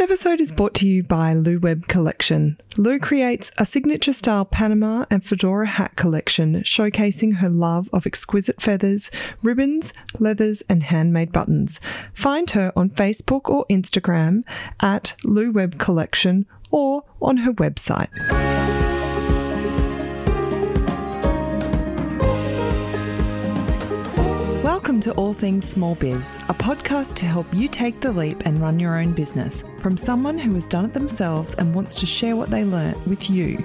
This episode is brought to you by Lou Web Collection. Lou creates a signature style Panama and fedora hat collection showcasing her love of exquisite feathers, ribbons, leathers, and handmade buttons. Find her on Facebook or Instagram at Lou Web Collection or on her website. Welcome to All Things Small Biz, a podcast to help you take the leap and run your own business from someone who has done it themselves and wants to share what they learnt with you.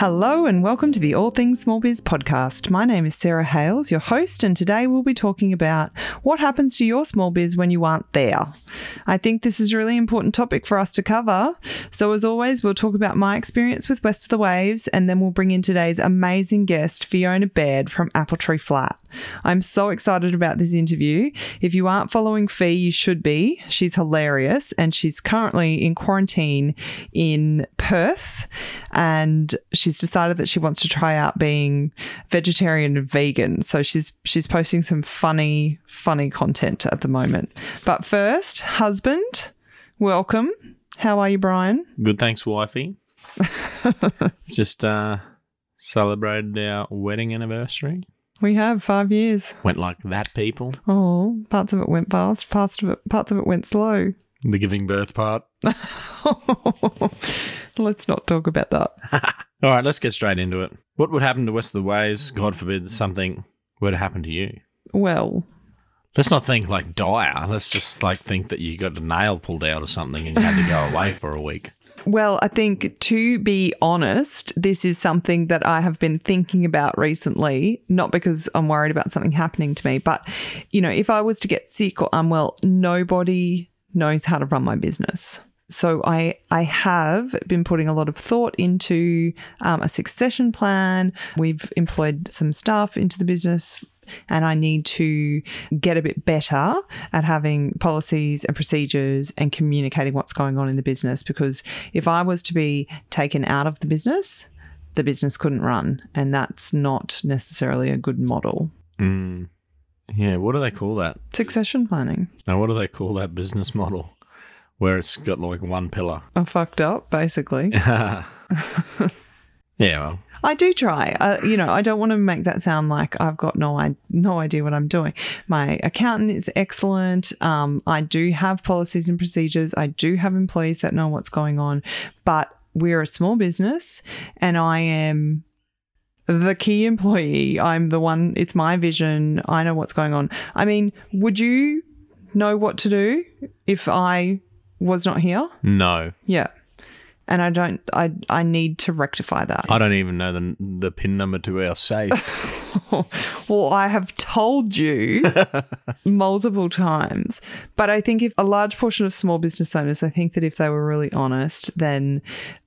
Hello and welcome to the All Things Small Biz podcast. My name is Sarah Hales, your host, and today we'll be talking about what happens to your small biz when you aren't there. I think this is a really important topic for us to cover. So, as always, we'll talk about my experience with West of the Waves, and then we'll bring in today's amazing guest, Fiona Baird from Apple Tree Flat. I'm so excited about this interview. If you aren't following Fee, you should be. She's hilarious and she's currently in quarantine in Perth and she's decided that she wants to try out being vegetarian and vegan. So she's she's posting some funny funny content at the moment. But first, husband, welcome. How are you, Brian? Good, thanks, wifey. Just uh, celebrated our wedding anniversary. We have five years. Went like that, people. Oh, parts of it went fast, parts of it parts of it went slow. The giving birth part. Let's not talk about that. All right, let's get straight into it. What would happen to West of the Waves? God forbid something were to happen to you. Well, Let's not think like dire. Let's just like think that you got a nail pulled out or something and you had to go away for a week. Well, I think to be honest, this is something that I have been thinking about recently, not because I'm worried about something happening to me, but you know, if I was to get sick or unwell, nobody knows how to run my business. So I I have been putting a lot of thought into um, a succession plan. We've employed some staff into the business and I need to get a bit better at having policies and procedures and communicating what's going on in the business. Because if I was to be taken out of the business, the business couldn't run, and that's not necessarily a good model. Mm. Yeah, what do they call that? Succession planning. Now, what do they call that business model where it's got like one pillar? I fucked up, basically. yeah, well, I do try. Uh, you know, I don't want to make that sound like I've got no I- no idea what I'm doing. My accountant is excellent. Um, I do have policies and procedures. I do have employees that know what's going on, but we're a small business, and I am the key employee. I'm the one. It's my vision. I know what's going on. I mean, would you know what to do if I was not here? no. Yeah. And I don't. I I need to rectify that. I don't even know the, the pin number to our safe. well, I have told you multiple times, but I think if a large portion of small business owners, I think that if they were really honest, then,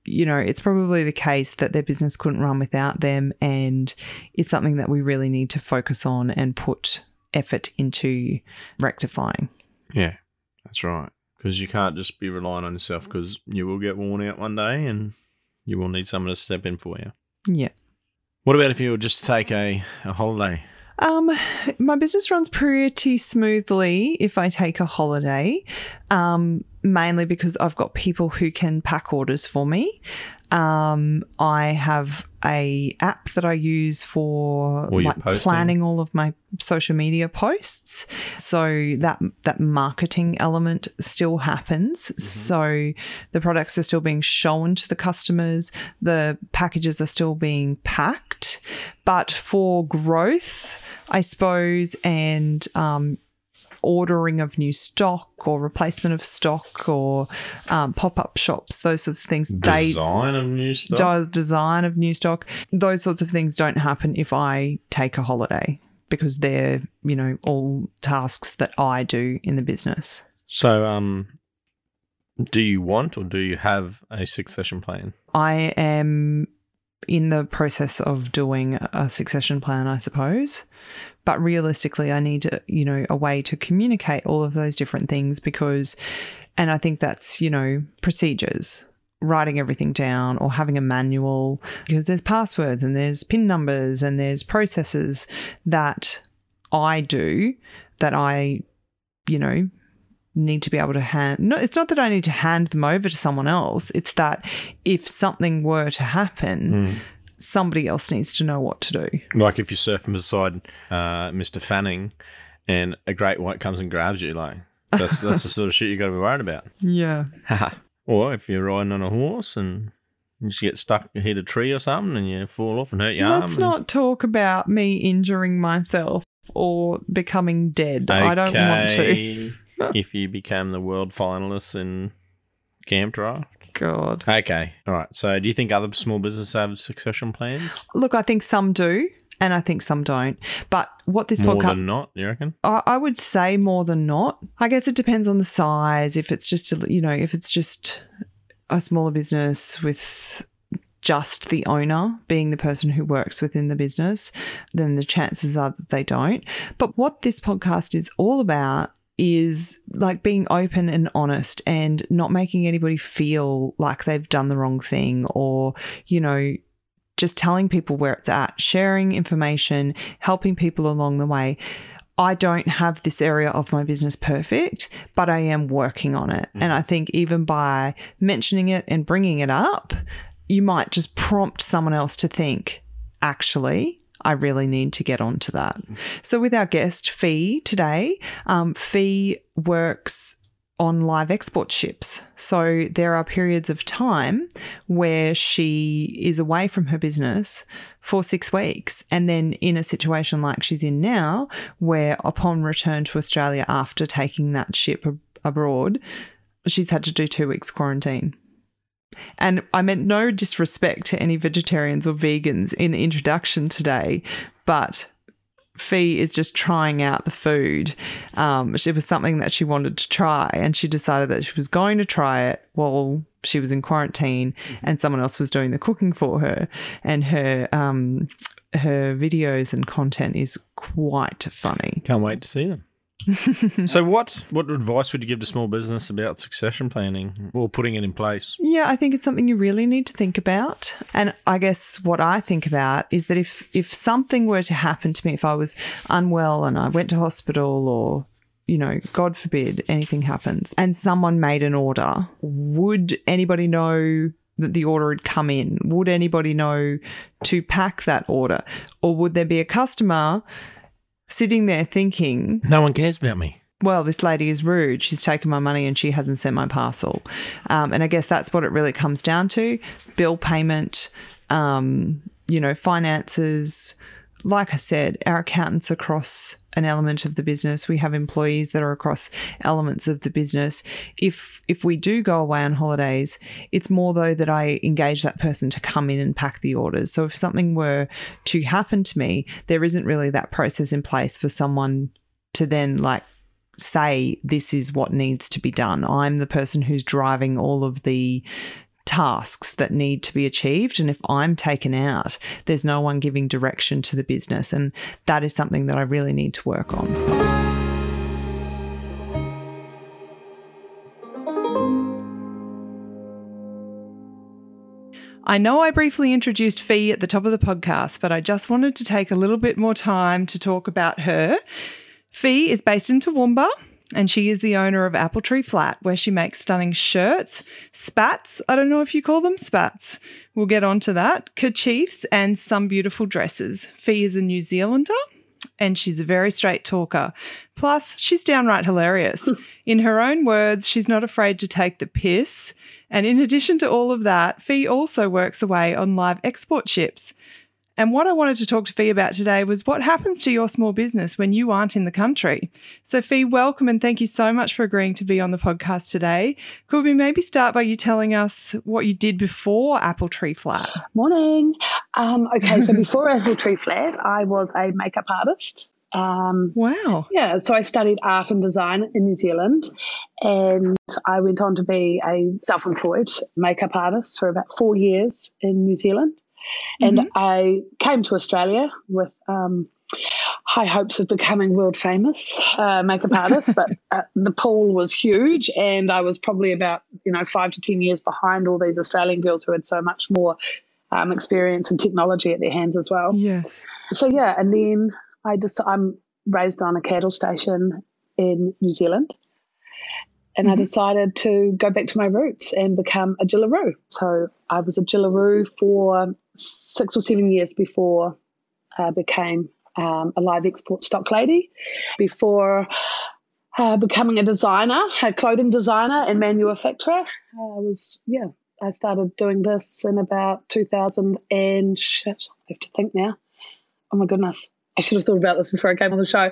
you know, it's probably the case that their business couldn't run without them. And it's something that we really need to focus on and put effort into rectifying. yeah, that's right. Because you can't just be relying on yourself because you will get worn out one day and you will need someone to step in for you. Yeah. What about if you were just to take a, a holiday? Um, my business runs pretty smoothly if I take a holiday, um, mainly because I've got people who can pack orders for me. Um, I have a app that I use for All like planning all of my social media posts. So that that marketing element still happens. So the products are still being shown to the customers. The packages are still being packed. But for growth, I suppose, and um, ordering of new stock or replacement of stock or um, pop up shops, those sorts of things. They Design of new stuff? does design of new stock. Those sorts of things don't happen if I take a holiday because they're, you know, all tasks that I do in the business. So, um, do you want or do you have a succession plan? I am in the process of doing a succession plan, I suppose. But realistically, I need, you know, a way to communicate all of those different things because, and I think that's, you know, procedures. writing everything down or having a manual because there's passwords and there's PIN numbers and there's processes that I do that I, you know, need to be able to hand no it's not that I need to hand them over to someone else it's that if something were to happen Mm. Somebody else needs to know what to do Like if you're surfing beside uh, Mr. Fanning and a great white comes and grabs you, like that's that's the sort of shit you got to be worried about. yeah or if you're riding on a horse and you just get stuck hit a tree or something and you fall off and hurt your arm. let's and- not talk about me injuring myself or becoming dead I don't want to if you become the world finalist in camp draft. God Okay, all right. So, do you think other small businesses have succession plans look I think some do and I think some don't but what this more podcast than not? You reckon? I, I would say more than not. I guess it depends on the size. If it's just, a, you know, if it's just a smaller business with just the owner being the person who works within the business, then the chances are that they don't. But what this podcast is all about is like being open and honest and not making anybody feel like they've done the wrong thing or, you know, just telling people where it's at, sharing information, helping people along the way. I don't have this area of my business perfect, but I am working on it. Mm. And I think even by mentioning it and bringing it up, you might just prompt someone else to think, actually, I really need to get onto that. So, with our guest, Fee, today, um, Fee works on live export ships. So, there are periods of time where she is away from her business for six weeks. And then in a situation like she's in now, where upon return to Australia after taking that ship ab- abroad, she's had to do two weeks quarantine. And I meant no disrespect to any vegetarians or vegans in the introduction today, but Fee is just trying out the food. Um, it was something that she wanted to try, and she decided that she was going to try it while she was in quarantine, and someone else was doing the cooking for her. And her um, her videos and content is quite funny. Can't wait to see them. so, what what advice would you give to small business about succession planning or putting it in place? Yeah, I think it's something you really need to think about. And I guess what I think about is that if if something were to happen to me, if I was unwell and I went to hospital or you know, God forbid anything happens and someone made an order, would anybody know that the order had come in? Would anybody know to pack that order? Or would there be a customer sitting there thinking, No one cares about me. well, this lady is rude. She's taken my money and she hasn't sent my parcel. Um, and I guess that's what it really comes down to bill payment, um, you know, finances. Like I said, our accountants across an element of the business. We have employees that are across elements of the business. If if we do go away on holidays, it's more though that I engage that person to come in and pack the orders. So if something were to happen to me, there isn't really that process in place for someone to then like say this is what needs to be done. I'm the person who's driving all of the tasks that need to be achieved and if I'm taken out there's no one giving direction to the business and that is something that I really need to work on. I know I briefly introduced Fee at the top of the podcast, but I just wanted to take a little bit more time to talk about her. Fee is based in Toowoomba and she is the owner of Apple Tree Flat, where she makes stunning shirts, spats. I don't know if you call them spats. We'll get onto that. Kerchiefs and some beautiful dresses. Fee is a New Zealander and she's a very straight talker. Plus, she's downright hilarious. Hmm. in her own words, she's not afraid to take the piss. And in addition to all of that, Fee also works away on live export ships. And what I wanted to talk to Fee about today was what happens to your small business when you aren't in the country. So, Fee, welcome and thank you so much for agreeing to be on the podcast today. Could we maybe start by you telling us what you did before Apple Tree Flat? Morning. Um, okay, so before Apple Tree Flat, I was a makeup artist. Um, Wow. yeah, so I studied art and design in New Zealand, and I went on to be a self-employed makeup artist for about four years in New Zealand. And I came to Australia with um, high hopes of becoming world famous uh, makeup artist, but uh, the pool was huge, and I was probably about you know five to ten years behind all these Australian girls who had so much more um, experience and technology at their hands as well. Yes. So yeah, and then I just I'm raised on a cattle station in New Zealand. And mm-hmm. I decided to go back to my roots and become a Jillaroo. So I was a Jillaroo for six or seven years before I became um, a live export stock lady. Before uh, becoming a designer, a clothing designer and manufacturer, I was, yeah, I started doing this in about 2000 and shit, I have to think now. Oh my goodness. I should have thought about this before I came on the show.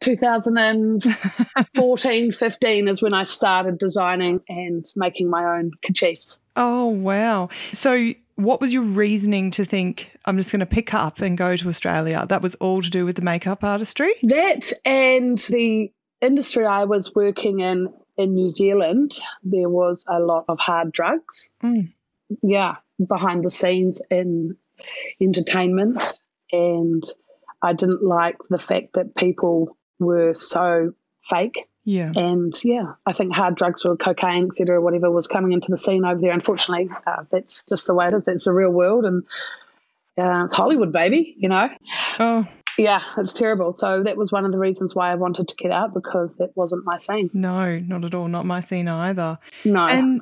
2014, 15 is when I started designing and making my own kerchiefs. Oh, wow. So, what was your reasoning to think I'm just going to pick up and go to Australia? That was all to do with the makeup artistry? That and the industry I was working in in New Zealand, there was a lot of hard drugs. Mm. Yeah, behind the scenes in entertainment. And I didn't like the fact that people were so fake. Yeah. And yeah, I think hard drugs or cocaine, etc., whatever was coming into the scene over there. Unfortunately, uh, that's just the way it is. That's the real world. And uh, it's Hollywood, baby, you know? Oh. Yeah, it's terrible. So that was one of the reasons why I wanted to get out because that wasn't my scene. No, not at all. Not my scene either. No. And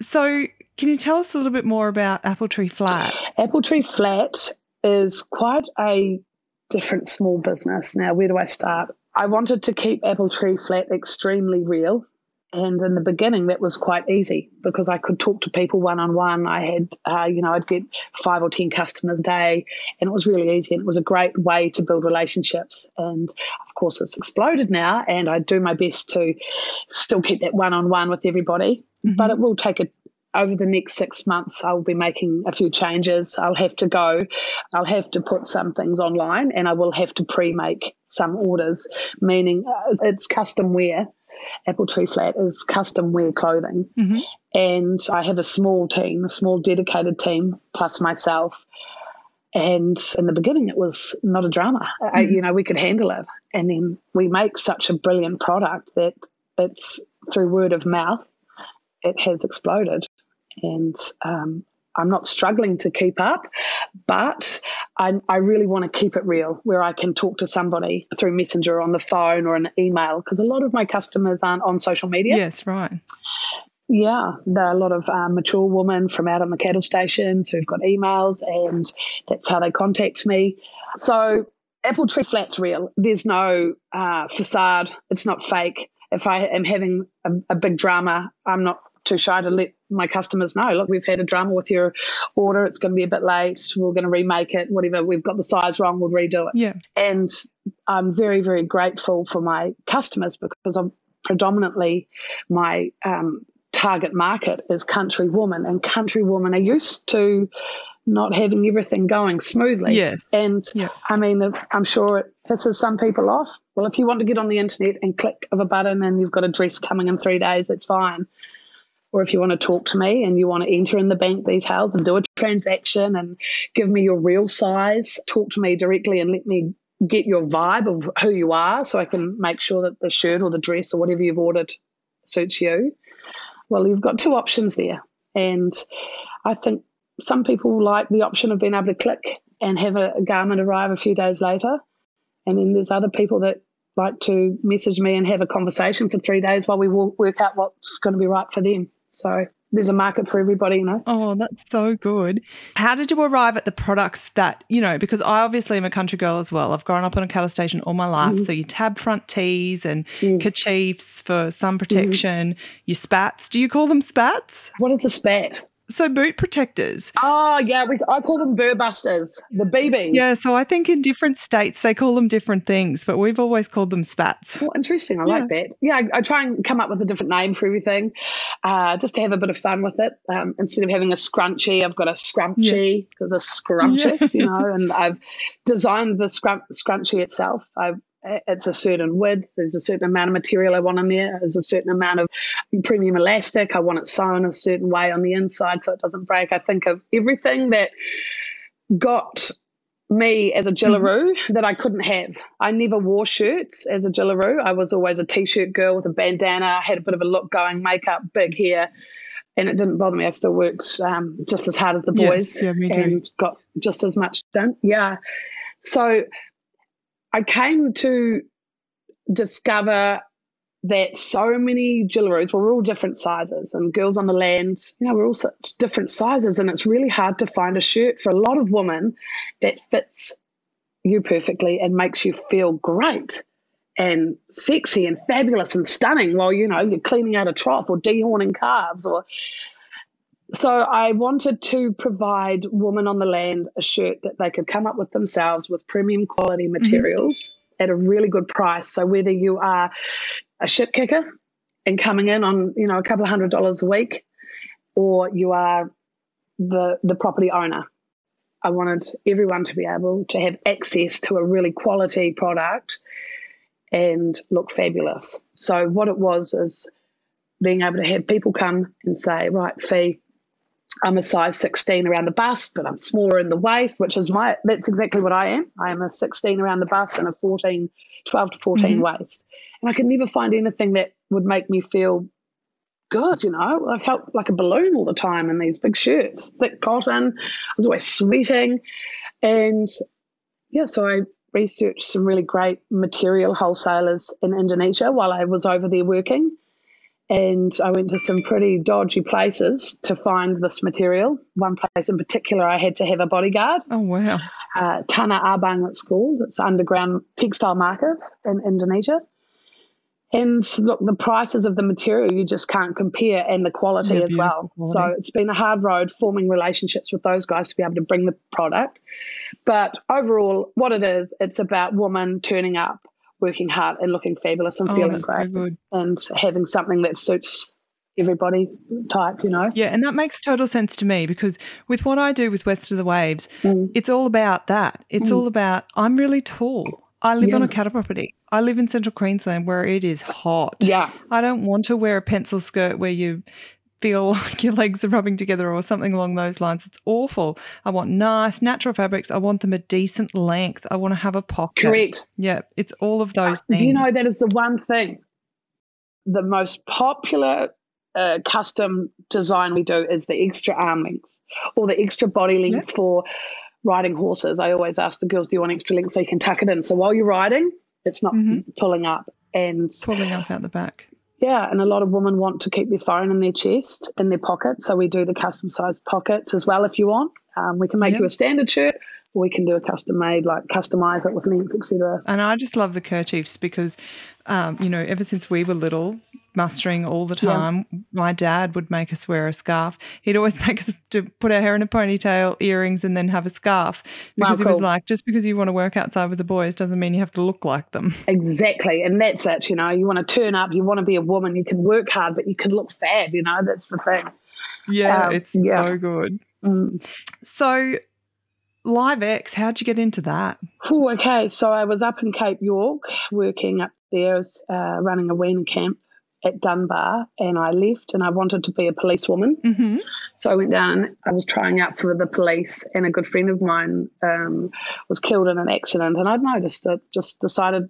so, can you tell us a little bit more about Apple Tree Flat? Apple Tree Flat is quite a different small business. Now, where do I start? I wanted to keep Apple Tree Flat extremely real. And in the beginning, that was quite easy because I could talk to people one on one. I had, uh, you know, I'd get five or 10 customers a day, and it was really easy. And it was a great way to build relationships. And of course, it's exploded now, and I do my best to still keep that one on one with everybody. Mm-hmm. But it will take a over the next six months, I'll be making a few changes. I'll have to go, I'll have to put some things online, and I will have to pre make some orders, meaning uh, it's custom wear. Apple Tree Flat is custom wear clothing. Mm-hmm. And I have a small team, a small dedicated team, plus myself. And in the beginning, it was not a drama. Mm-hmm. I, you know, we could handle it. And then we make such a brilliant product that it's through word of mouth, it has exploded and um, I'm not struggling to keep up, but I, I really want to keep it real where I can talk to somebody through Messenger on the phone or an email because a lot of my customers aren't on social media. Yes, right. Yeah, there are a lot of um, mature women from out on the cattle stations who've got emails, and that's how they contact me. So, Apple Tree Flat's real. There's no uh, facade, it's not fake. If I am having a, a big drama, I'm not too shy to let my customers know, look, we've had a drama with your order. It's going to be a bit late. We're going to remake it. Whatever. We've got the size wrong. We'll redo it. Yeah. And I'm very, very grateful for my customers because I'm predominantly my um, target market is country women, and country women are used to not having everything going smoothly. Yes. And yeah. I mean, I'm sure it pisses some people off. Well, if you want to get on the internet and click of a button and you've got a dress coming in three days, it's fine or if you want to talk to me and you want to enter in the bank details and do a transaction and give me your real size, talk to me directly and let me get your vibe of who you are so I can make sure that the shirt or the dress or whatever you've ordered suits you. Well, you've got two options there. And I think some people like the option of being able to click and have a, garment arrive a few days later. And then there's other people that like to message me and have a conversation for three days while we work out what's going to be right for them. So there's a market for everybody, you know. Oh, that's so good. How did you arrive at the products that, you know, because I obviously am a country girl as well. I've grown up on a cattle station all my life. Mm. So you tab front tees and mm. kerchiefs for sun protection, mm. your spats. Do you call them spats? What is a spat? So boot protectors. Oh yeah, we, I call them burbusters, the BBs. Yeah, so I think in different states they call them different things, but we've always called them spats. Oh, interesting. I yeah. like that. Yeah, I, I, try and come up with a different name for everything, uh, just to have a bit of fun with it. Um, instead of having a scrunchie, I've got a scrunchy because yeah. they're scrumptious, yeah. you know. And I've designed the scrun- scrunchie itself. I've it's a certain width, there's a certain amount of material I want in there, there's a certain amount of premium elastic, I want it sewn a certain way on the inside so it doesn't break. I think of everything that got me as a Jillaroo mm-hmm. that I couldn't have. I never wore shirts as a Jillaroo. I was always a t-shirt girl with a bandana. I had a bit of a look going, makeup, big hair, and it didn't bother me. I still worked um, just as hard as the boys yes, yeah, me too. and got just as much done. Yeah. So I came to discover that so many Jillaroos were all different sizes and girls on the land, you know, we're all such different sizes. And it's really hard to find a shirt for a lot of women that fits you perfectly and makes you feel great and sexy and fabulous and stunning while, you know, you're cleaning out a trough or dehorning calves or so I wanted to provide women on the land a shirt that they could come up with themselves with premium quality mm-hmm. materials. Mm-hmm at a really good price. So whether you are a shit kicker and coming in on you know a couple of hundred dollars a week, or you are the the property owner. I wanted everyone to be able to have access to a really quality product and look fabulous. So what it was is being able to have people come and say, right, Fee, I'm a size 16 around the bust, but I'm smaller in the waist, which is my, that's exactly what I am. I am a 16 around the bust and a 14, 12 to 14 mm-hmm. waist. And I could never find anything that would make me feel good, you know. I felt like a balloon all the time in these big shirts, thick cotton. I was always sweating. And yeah, so I researched some really great material wholesalers in Indonesia while I was over there working and I went to some pretty dodgy places to find this material. One place in particular, I had to have a bodyguard. Oh, wow. Uh, Tanah Abang, it's called. It's underground textile market in Indonesia. And look, the prices of the material you just can't compare, and the quality yeah, as well. Quality. So it's been a hard road forming relationships with those guys to be able to bring the product. But overall, what it is, it's about women turning up working hard and looking fabulous and oh, feeling great so and having something that suits everybody type, you know. Yeah, and that makes total sense to me because with what I do with West of the Waves, mm. it's all about that. It's mm. all about I'm really tall. I live yeah. on a cattle property. I live in central Queensland where it is hot. Yeah. I don't want to wear a pencil skirt where you feel like your legs are rubbing together or something along those lines. It's awful. I want nice, natural fabrics. I want them a decent length. I want to have a pocket. Correct. Yeah, it's all of those things. Do you know that is the one thing? The most popular uh, custom design we do is the extra arm length or the extra body length yeah. for riding horses. I always ask the girls, do you want extra length so you can tuck it in? So while you're riding, it's not mm-hmm. pulling up and pulling up out the back. Yeah, and a lot of women want to keep their phone in their chest, in their pocket. So we do the custom sized pockets as well if you want. Um, we can make yep. you a standard shirt we can do a custom made, like customize it with length, etc. And I just love the kerchiefs because, um, you know, ever since we were little, mustering all the time. Yeah. My dad would make us wear a scarf. He'd always make us to put our hair in a ponytail, earrings, and then have a scarf because wow, cool. he was like, just because you want to work outside with the boys doesn't mean you have to look like them. Exactly, and that's it. You know, you want to turn up, you want to be a woman, you can work hard, but you can look fab. You know, that's the thing. Yeah, um, it's yeah. so good. Mm. So. Live X, how'd you get into that? Oh, okay. So I was up in Cape York working up there, as, uh, running a weaner camp at Dunbar and I left and I wanted to be a policewoman. Mm-hmm. So I went down, I was trying out for the police, and a good friend of mine um, was killed in an accident. And I'd noticed it, just decided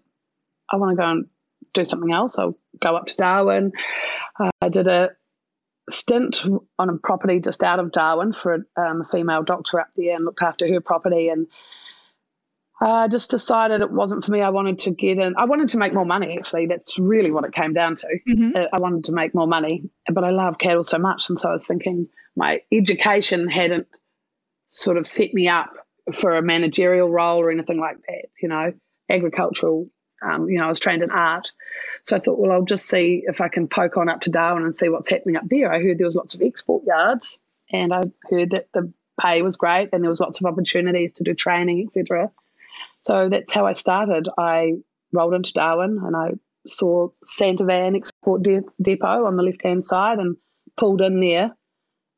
I want to go and do something else. I'll go up to Darwin. Uh, I did a stint on a property just out of Darwin for a, um, a female doctor up there and looked after her property and I just decided it wasn't for me. I wanted to get in. I wanted to make more money. Actually, that's really what it came down to. Mm-hmm. Uh, I wanted to make more money, but I love cattle so much, and so I was thinking my education hadn't sort of set me up for a managerial role or anything like that. You know, agricultural. Um, you know, I was trained in art, so I thought, well, I'll just see if I can poke on up to Darwin and see what's happening up there. I heard there was lots of export yards, and I heard that the pay was great, and there was lots of opportunities to do training, etc. So that's how I started. I rolled into Darwin and I saw Santavan Export De- Depot on the left hand side and pulled in there,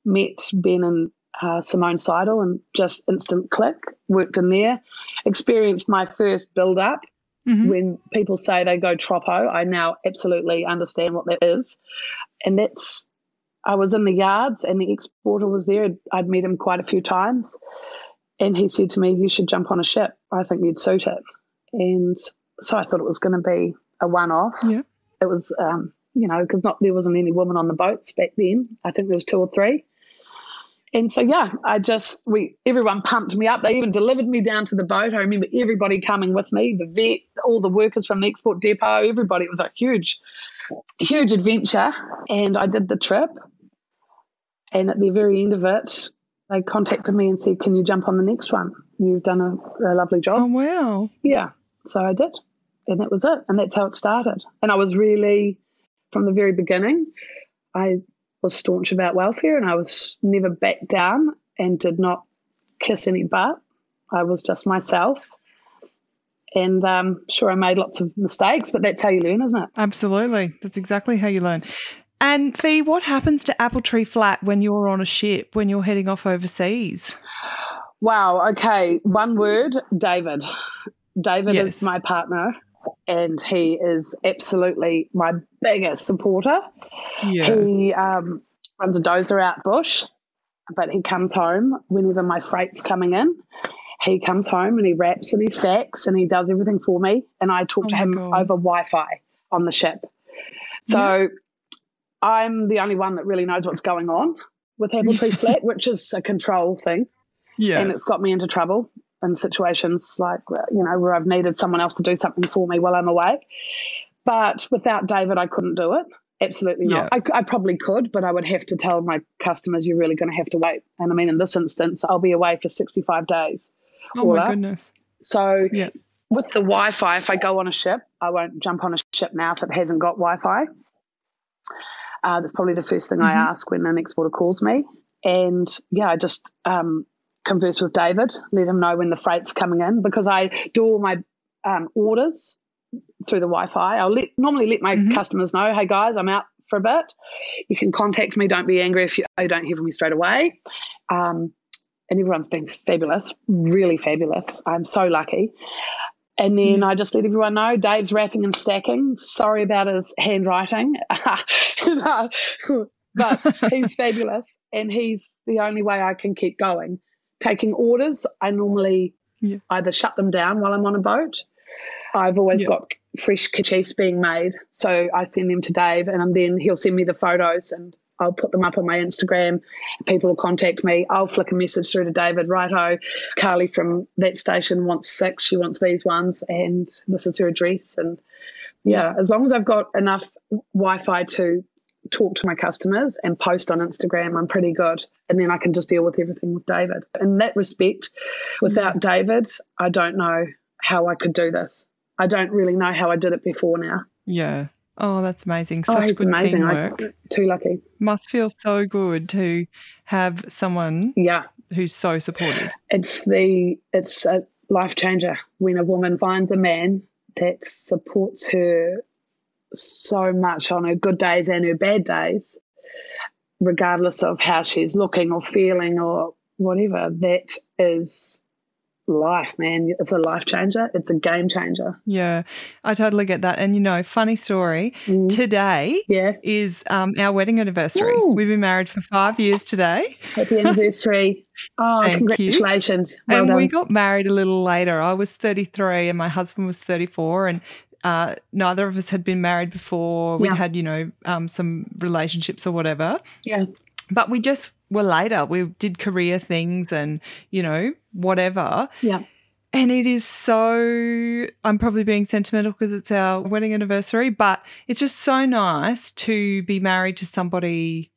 met Ben and uh, Simone Seidel and just instant click, worked in there, experienced my first build up. Mm-hmm. When people say they go tropo, I now absolutely understand what that is. And that's, I was in the yards and the exporter was there. I'd met him quite a few times And he said to me, You should jump on a ship. I think you'd suit it. And so I thought it was going to be a one off. Yeah. It was, um, you know, because not there wasn't any women on the boats back then. I think there was two or three. And so yeah, I just we everyone pumped me up. They even delivered me down to the boat. I remember everybody coming with me, the vet, all the workers from the export depot, everybody. It was a huge, huge adventure. And I did the trip. And at the very end of it, they contacted me and said, Can you jump on the next one? You've done a, a lovely job. Oh wow. Yeah. So I did. And that was it. And that's how it started. And I was really, from the very beginning, I was staunch about welfare and I was never backed down and did not kiss any butt. I was just myself. And um, sure, I made lots of mistakes, but that's how you learn, isn't it? Absolutely. That's exactly how you learn. And Fee, what happens to Apple Tree Flat when you're on a ship, when you're heading off overseas? Wow. Okay. One word David. David Yes. is my partner, and he is absolutely my biggest supporter. Yeah. He um, runs a dozer out bush, but he comes home whenever my freight's coming in. He comes home and he wraps and he stacks and he does everything for me. And I talk Oh to him God. over Wi Fi on the ship. So I'm the only one that really knows what's going on with Apple Tree Flat, which is a control thing. yeah. And it's got me into trouble in situations like, uh, you know, where I've needed someone else to do something for me while I'm away. But without David, I couldn't do it. Absolutely not. I, I probably could, but I would have to tell my customers, you're really going to have to wait. And I mean, in this instance, I'll be away for 65 days. oh my up. goodness. So Yeah. with the Wi Fi, if I go on a ship, I won't jump on a ship now if it hasn't got Wi Fi. Uh, that's probably the first thing I Mhm. ask when an exporter calls me. And yeah, I just um, converse with David, let him know when the freight's coming in because I do all my um, orders through the Wi Fi. I'll let, normally let my Mhm. customers know, hey guys, I'm out for a bit. You can contact me. Don't be angry if you, you don't hear from me straight away. Um, and everyone's been fabulous, really fabulous. I'm so lucky. And then mm. I just let everyone know Dave's wrapping and stacking. Sorry about his handwriting, but he's fabulous, and he's the only way I can keep going. Taking orders, I normally Yeah. either shut them down while I'm on a boat. I've always Yeah. got fresh kerchiefs being made, so I send them to Dave, and then he'll send me the photos, and I'll put them up on my Instagram. People will contact me. I'll flick a message through to David. Righto, Carly from that station wants six. She wants these ones, and this is her address. And yeah, as long as I've got enough Wi-Fi to talk to my customers and post on Instagram, I'm pretty good. And then I can just deal with everything with David. In that respect, without mm-hmm. David, I don't know how I could do this. I don't really know how I did it before now. Yeah. Oh, that's amazing. Oh, Such good amazing. I- teamwork. Too lucky. Must feel so good to have someone Yeah. who's so supportive. it's the it's a life changer when a woman finds a man that supports her so much on her good days and her bad days regardless of how she's looking or feeling or whatever that is life man it's a life changer it's a game changer Yeah, I totally get that. And you know, funny story. Mm. Today yeah is um, our wedding anniversary. Ooh. We've been married for five years today, happy anniversary oh Thank congratulations well and done we got married a little later. I was thirty-three, and my husband was thirty-four, and. Uh, neither of us had been married before. We'd had, you know, um, some relationships or whatever. yeah but we just were later. We did career things and, you know, whatever. Yeah. And it is so, I'm probably being sentimental because it's our wedding anniversary, but it's just so nice to be married to somebody.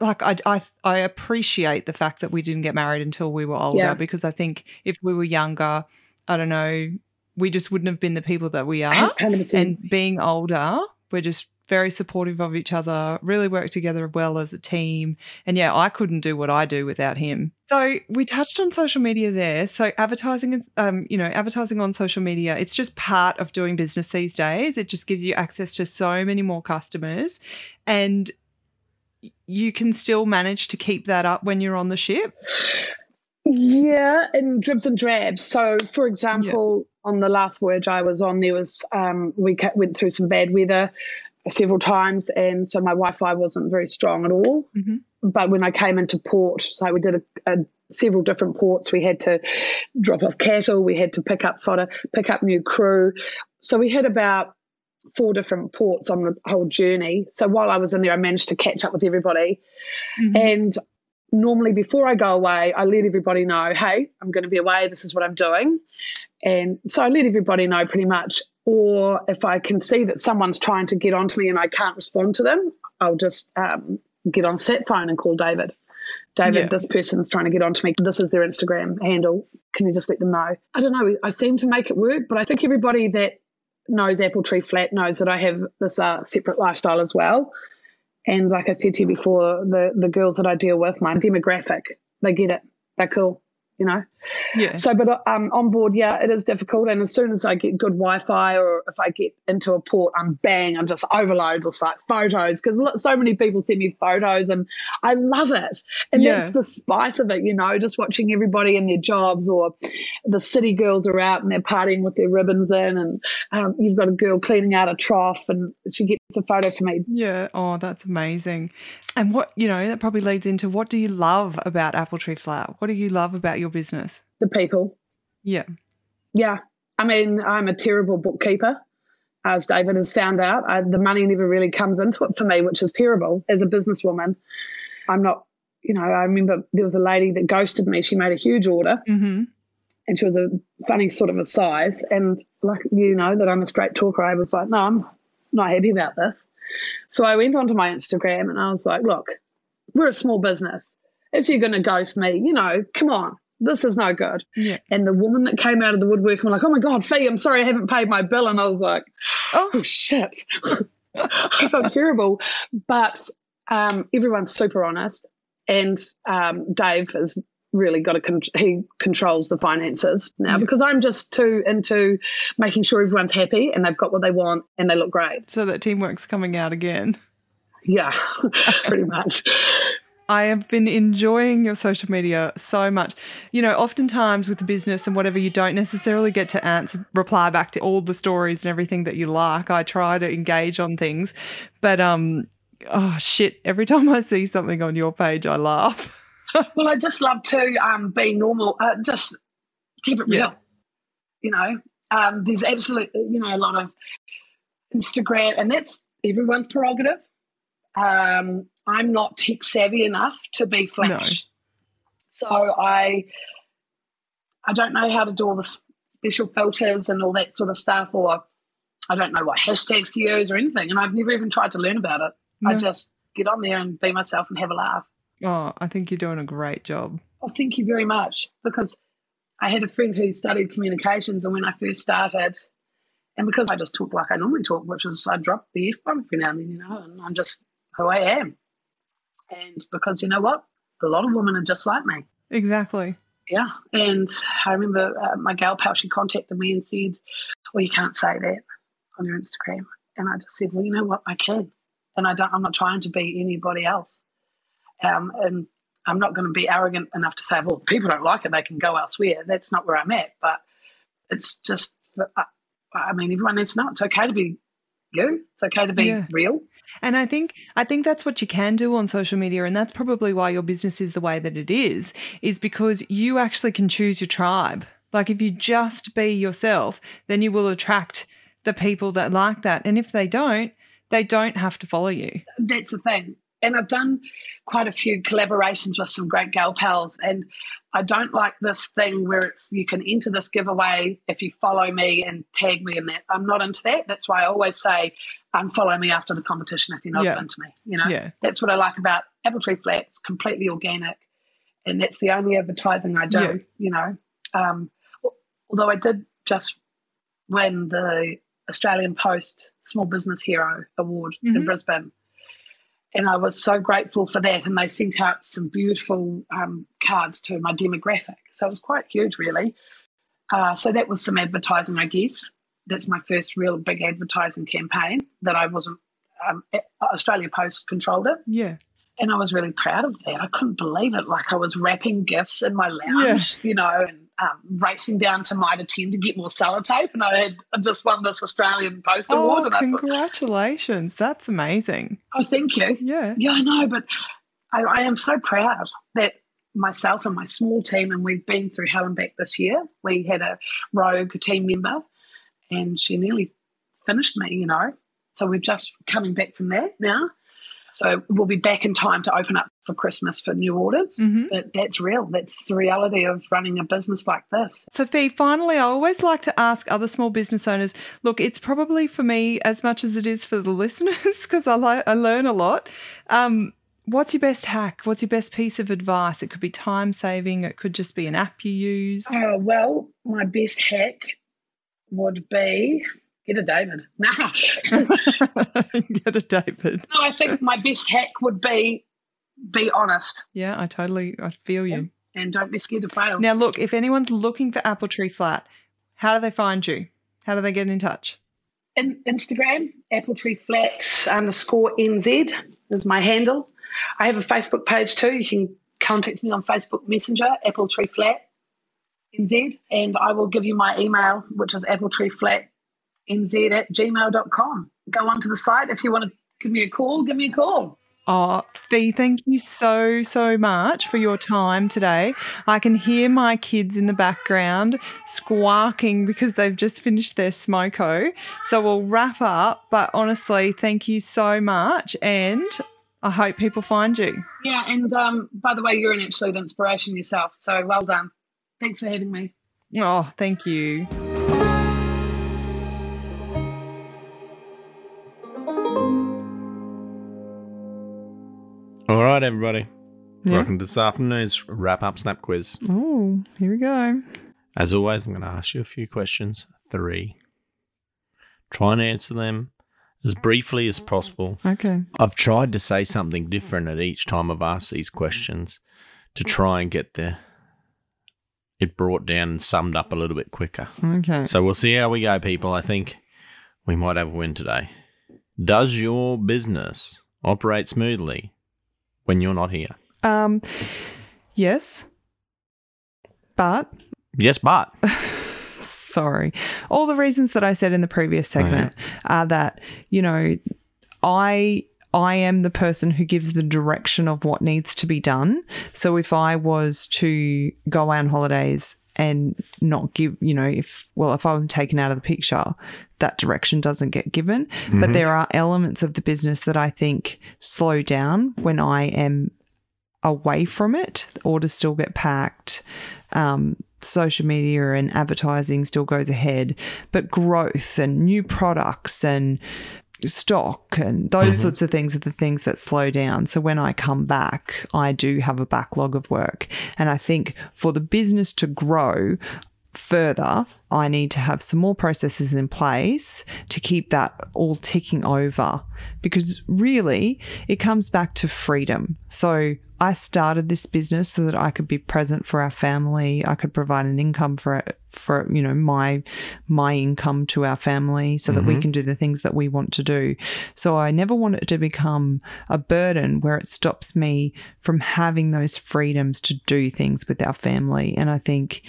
Like, I, I, I appreciate the fact that we didn't get married until we were older Yeah. because I think if we were younger, I don't know, we just wouldn't have been the people that we are 100% and being older, we're just very supportive of each other, really work together well as a team. And yeah, I couldn't do what I do without him. So we touched on social media there. So advertising, um, you know, advertising on social media, it's just part of doing business these days. It just gives you access to so many more customers, and you can still manage to keep that up when you're on the ship. Yeah, in dribs and drabs. So, for example, on the last voyage I was on, there was um, we went through some bad weather several times, and so my Wi-Fi wasn't very strong at all. Mhm. but when I came into port, so we did a, a, several different ports. We had to drop off cattle, we had to pick up fodder, pick up new crew. So we had about four different ports on the whole journey. So while I was in there, I managed to catch up with everybody. Mm-hmm. And normally before I go away, I let everybody know, hey, I'm going to be away. This is what I'm doing. And so I let everybody know pretty much. Or if I can see that someone's trying to get onto me and I can't respond to them, I'll just um, get on set phone and call David. David, yeah. this person's trying to get onto me. This is their Instagram handle. Can you just let them know? I don't know. I seem to make it work, but I think everybody that knows Apple Tree Flat knows that I have this uh, separate lifestyle as well. And like I said to you before, the the girls that I deal with, my demographic, they get it. They're cool you know. Yeah. So, but um, on board, yeah, it is difficult. And as soon as I get good Wi-Fi, or if I get into a port, I'm bang, I'm just overloaded with like photos because so many people send me photos, and I love it. And yeah. that's the spice of it, you know, just watching everybody in their jobs, or the city girls are out and they're partying with their ribbons in, and um, you've got a girl cleaning out a trough, and she gets a photo for me. Yeah. Oh, that's amazing. And what you know that probably leads into what do you love about Apple Tree Flat? What do you love about your business? The people. Yeah. Yeah. I mean, I'm a terrible bookkeeper, as David has found out. I, the money never really comes into it for me, which is terrible as a businesswoman. I'm not, you know, I remember there was a lady that ghosted me. She made a huge order. Mm-hmm. And she was a funny sort of a size. And like, you know, that I'm a straight talker, I was like, no, I'm not happy about this. So I went onto my Instagram and I was like, look, we're a small business. If you're going to ghost me, you know, come on, this is no good. Yeah. And the woman that came out of the woodwork, I'm like, oh my God, Fee, I'm sorry I haven't paid my bill. And I was like, oh, oh shit. I felt terrible. But um, everyone's super honest. And um, Dave is really got to con- he controls the finances now mm. because I'm just too into making sure everyone's happy and they've got what they want and they look great. So that teamwork's coming out again. Yeah, pretty much. I have been enjoying your social media so much. You know, oftentimes with the business and whatever, you don't necessarily get to answer, reply back to all the stories and everything that you like. I try to engage on things, but um, oh shit! Every time I see something on your page, I laugh. Well, I just love to um, be normal. Uh, just keep it real. Yeah. You know, um, there's absolutely you know a lot of Instagram, and that's everyone's prerogative. Um, I'm not tech savvy enough to be flash, no. so I I don't know how to do all the special filters and all that sort of stuff, or I don't know what hashtags to use or anything, and I've never even tried to learn about it. No. I just get on there and be myself and have a laugh. Oh, I think you're doing a great job. Oh, thank you very much. Because I had a friend who studied communications, and when I first started, and because I just talk like I normally talk, which is I drop the F bomb every now and then, you know, and I'm just who I am. And because you know what? A lot of women are just like me. Exactly. Yeah. And I remember uh, my gal pal, she contacted me and said, Well, you can't say that on your Instagram. And I just said, Well, you know what? I can. And I don't, I'm not trying to be anybody else. Um, and I'm not going to be arrogant enough to say, well, people don't like it, they can go elsewhere. That's not where I'm at. But it's just, I mean, everyone needs to know it's okay to be you. It's okay to be yeah. real. And I think I think that's what you can do on social media and that's probably why your business is the way that it is is because you actually can choose your tribe. Like if you just be yourself, then you will attract the people that like that. And if they don't, they don't have to follow you. That's the thing and I've done quite a few collaborations with some great gal pals. And I don't like this thing where it's you can enter this giveaway if you follow me and tag me in that. I'm not into that. That's why I always say unfollow me after the competition if you're not yeah. into me. You know, yeah. that's what I like about Apple Tree Flats, completely organic, and that's the only advertising I do. Yeah. You know, um, although I did just win the Australian Post Small Business Hero Award mm-hmm. in Brisbane and I was so grateful for that. And they sent out some beautiful um, cards to my demographic. So it was quite huge, really. Uh, so that was some advertising, I guess. That's my first real big advertising campaign that I wasn't, um, Australia Post controlled it. Yeah. And I was really proud of that. I couldn't believe it. Like I was wrapping gifts in my lounge, yeah. you know, and um, racing down to Mitre 10 to get more sellotape. And I had I just won this Australian Post oh, Award. And congratulations. Thought, That's amazing. Oh, thank you. Yeah. Yeah, I know. But I, I am so proud that myself and my small team, and we've been through hell and back this year. We had a rogue team member, and she nearly finished me, you know. So we're just coming back from that now. So we'll be back in time to open up for Christmas for new orders. Mm-hmm. But that's real. That's the reality of running a business like this. So Fee, finally, I always like to ask other small business owners look, it's probably for me as much as it is for the listeners because I, li- I learn a lot. Um, what's your best hack? What's your best piece of advice? It could be time saving, it could just be an app you use. Uh, well, my best hack would be get a David. Nah. Get a David. no, I think my best hack would be be honest Yeah, I totally I feel you. and don't be scared to fail. Now, look, if anyone's looking for Apple Tree Flat, how do they find you? How do they get in touch? in Instagram, Apple Tree Flats underscore NZ is my handle. I have a Facebook page too. You can contact me on Facebook Messenger, Apple Tree Flat NZ, and I will give you my email, which is appletreeflatnz at gmail.com. Go onto the site if you want to give me a call, give me a call. Oh, Fee, thank you so, so much for your time today. I can hear my kids in the background squawking because they've just finished their smoko. So we'll wrap up. But honestly, thank you so much. And I hope people find you. Yeah, and um, by the way, you're an absolute inspiration yourself. So well done. Thanks for having me. Oh, thank you. Right, everybody. Yeah. Welcome to this afternoon's wrap up snap quiz. Oh, here we go. As always, I'm going to ask you a few questions. Three. Try and answer them as briefly as possible. Okay. I've tried to say something different at each time I've asked these questions to try and get the it brought down and summed up a little bit quicker. Okay. So we'll see how we go, people. I think we might have a win today. Does your business operate smoothly when you're not here? Um, yes. But Yes, but sorry. All the reasons that I said in the previous segment are that, you know, I I am the person who gives the direction of what needs to be done. So if I was to go on holidays and not give, you know, if well, if I'm taken out of the picture, that direction doesn't get given. But there are elements of the business that I think slow down when I am away from it. Orders still get packed. Um, social media and advertising still goes ahead, but growth and new products and stock and those mm-hmm. sorts of things are the things that slow down. So when I come back, I do have a backlog of work. And I think for the business to grow, further, I need to have some more processes in place to keep that all ticking over because really it comes back to freedom. So I started this business so that I could be present for our family. I could provide an income for for you know my my income to our family so that we mm-hmm. can do the things that we want to do. So I never want it to become a burden where it stops me from having those freedoms to do things with our family. And I think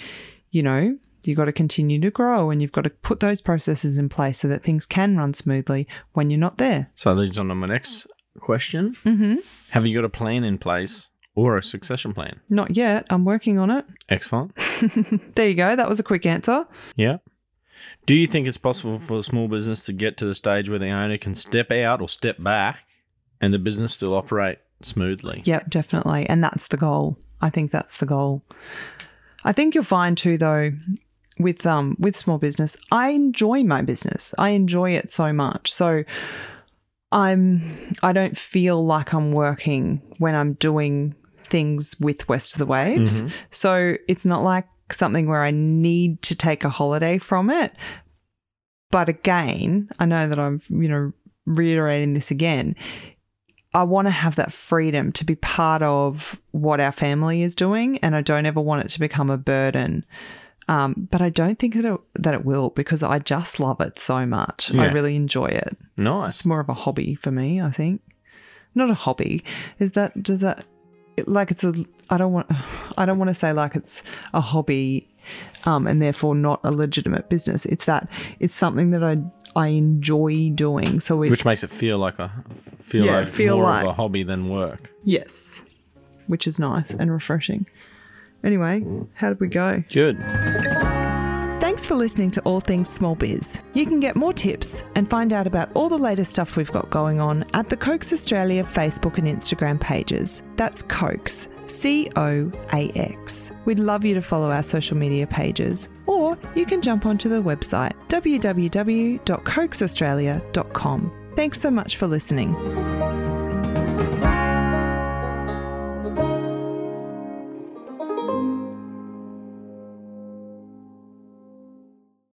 you know, you've got to continue to grow and you've got to put those processes in place so that things can run smoothly when you're not there. so leads on to my next question. Mm-hmm. Have you got a plan in place or a succession plan? Not yet. I'm working on it. Excellent. There you go. That was a quick answer. Yeah. Do you think it's possible for a small business to get to the stage where the owner can step out or step back and the business still operate smoothly? Yep, definitely. And that's the goal. I think that's the goal. I think you'll find too though with um with small business, I enjoy my business. I enjoy it so much. So I'm I don't feel like I'm working when I'm doing things with West of the Waves. Mm-hmm. So it's not like something where I need to take a holiday from it. But again, I know that I'm, you know, reiterating this again. I want to have that freedom to be part of what our family is doing, and I don't ever want it to become a burden. Um, but I don't think that it, that it will because I just love it so much. I really enjoy it. Nice. It's more of a hobby for me, I think. Not a hobby. Is that does that like it's a I don't want I don't want to say like it's a hobby um and therefore not a legitimate business. It's that it's something that I I enjoy doing. So it Which makes it feel like a feel Yeah, like feel more like- of a hobby than work. yes. which is nice and refreshing. Anyway, mm. how did we go? Good. Thanks for listening to All Things Small Biz. You can get more tips and find out about all the latest stuff we've got going on at the Coax Australia Facebook and Instagram pages. That's Coax, C O A X. We'd love you to follow our social media pages, or you can jump onto the website www.coaxaustralia.com. Thanks so much for listening.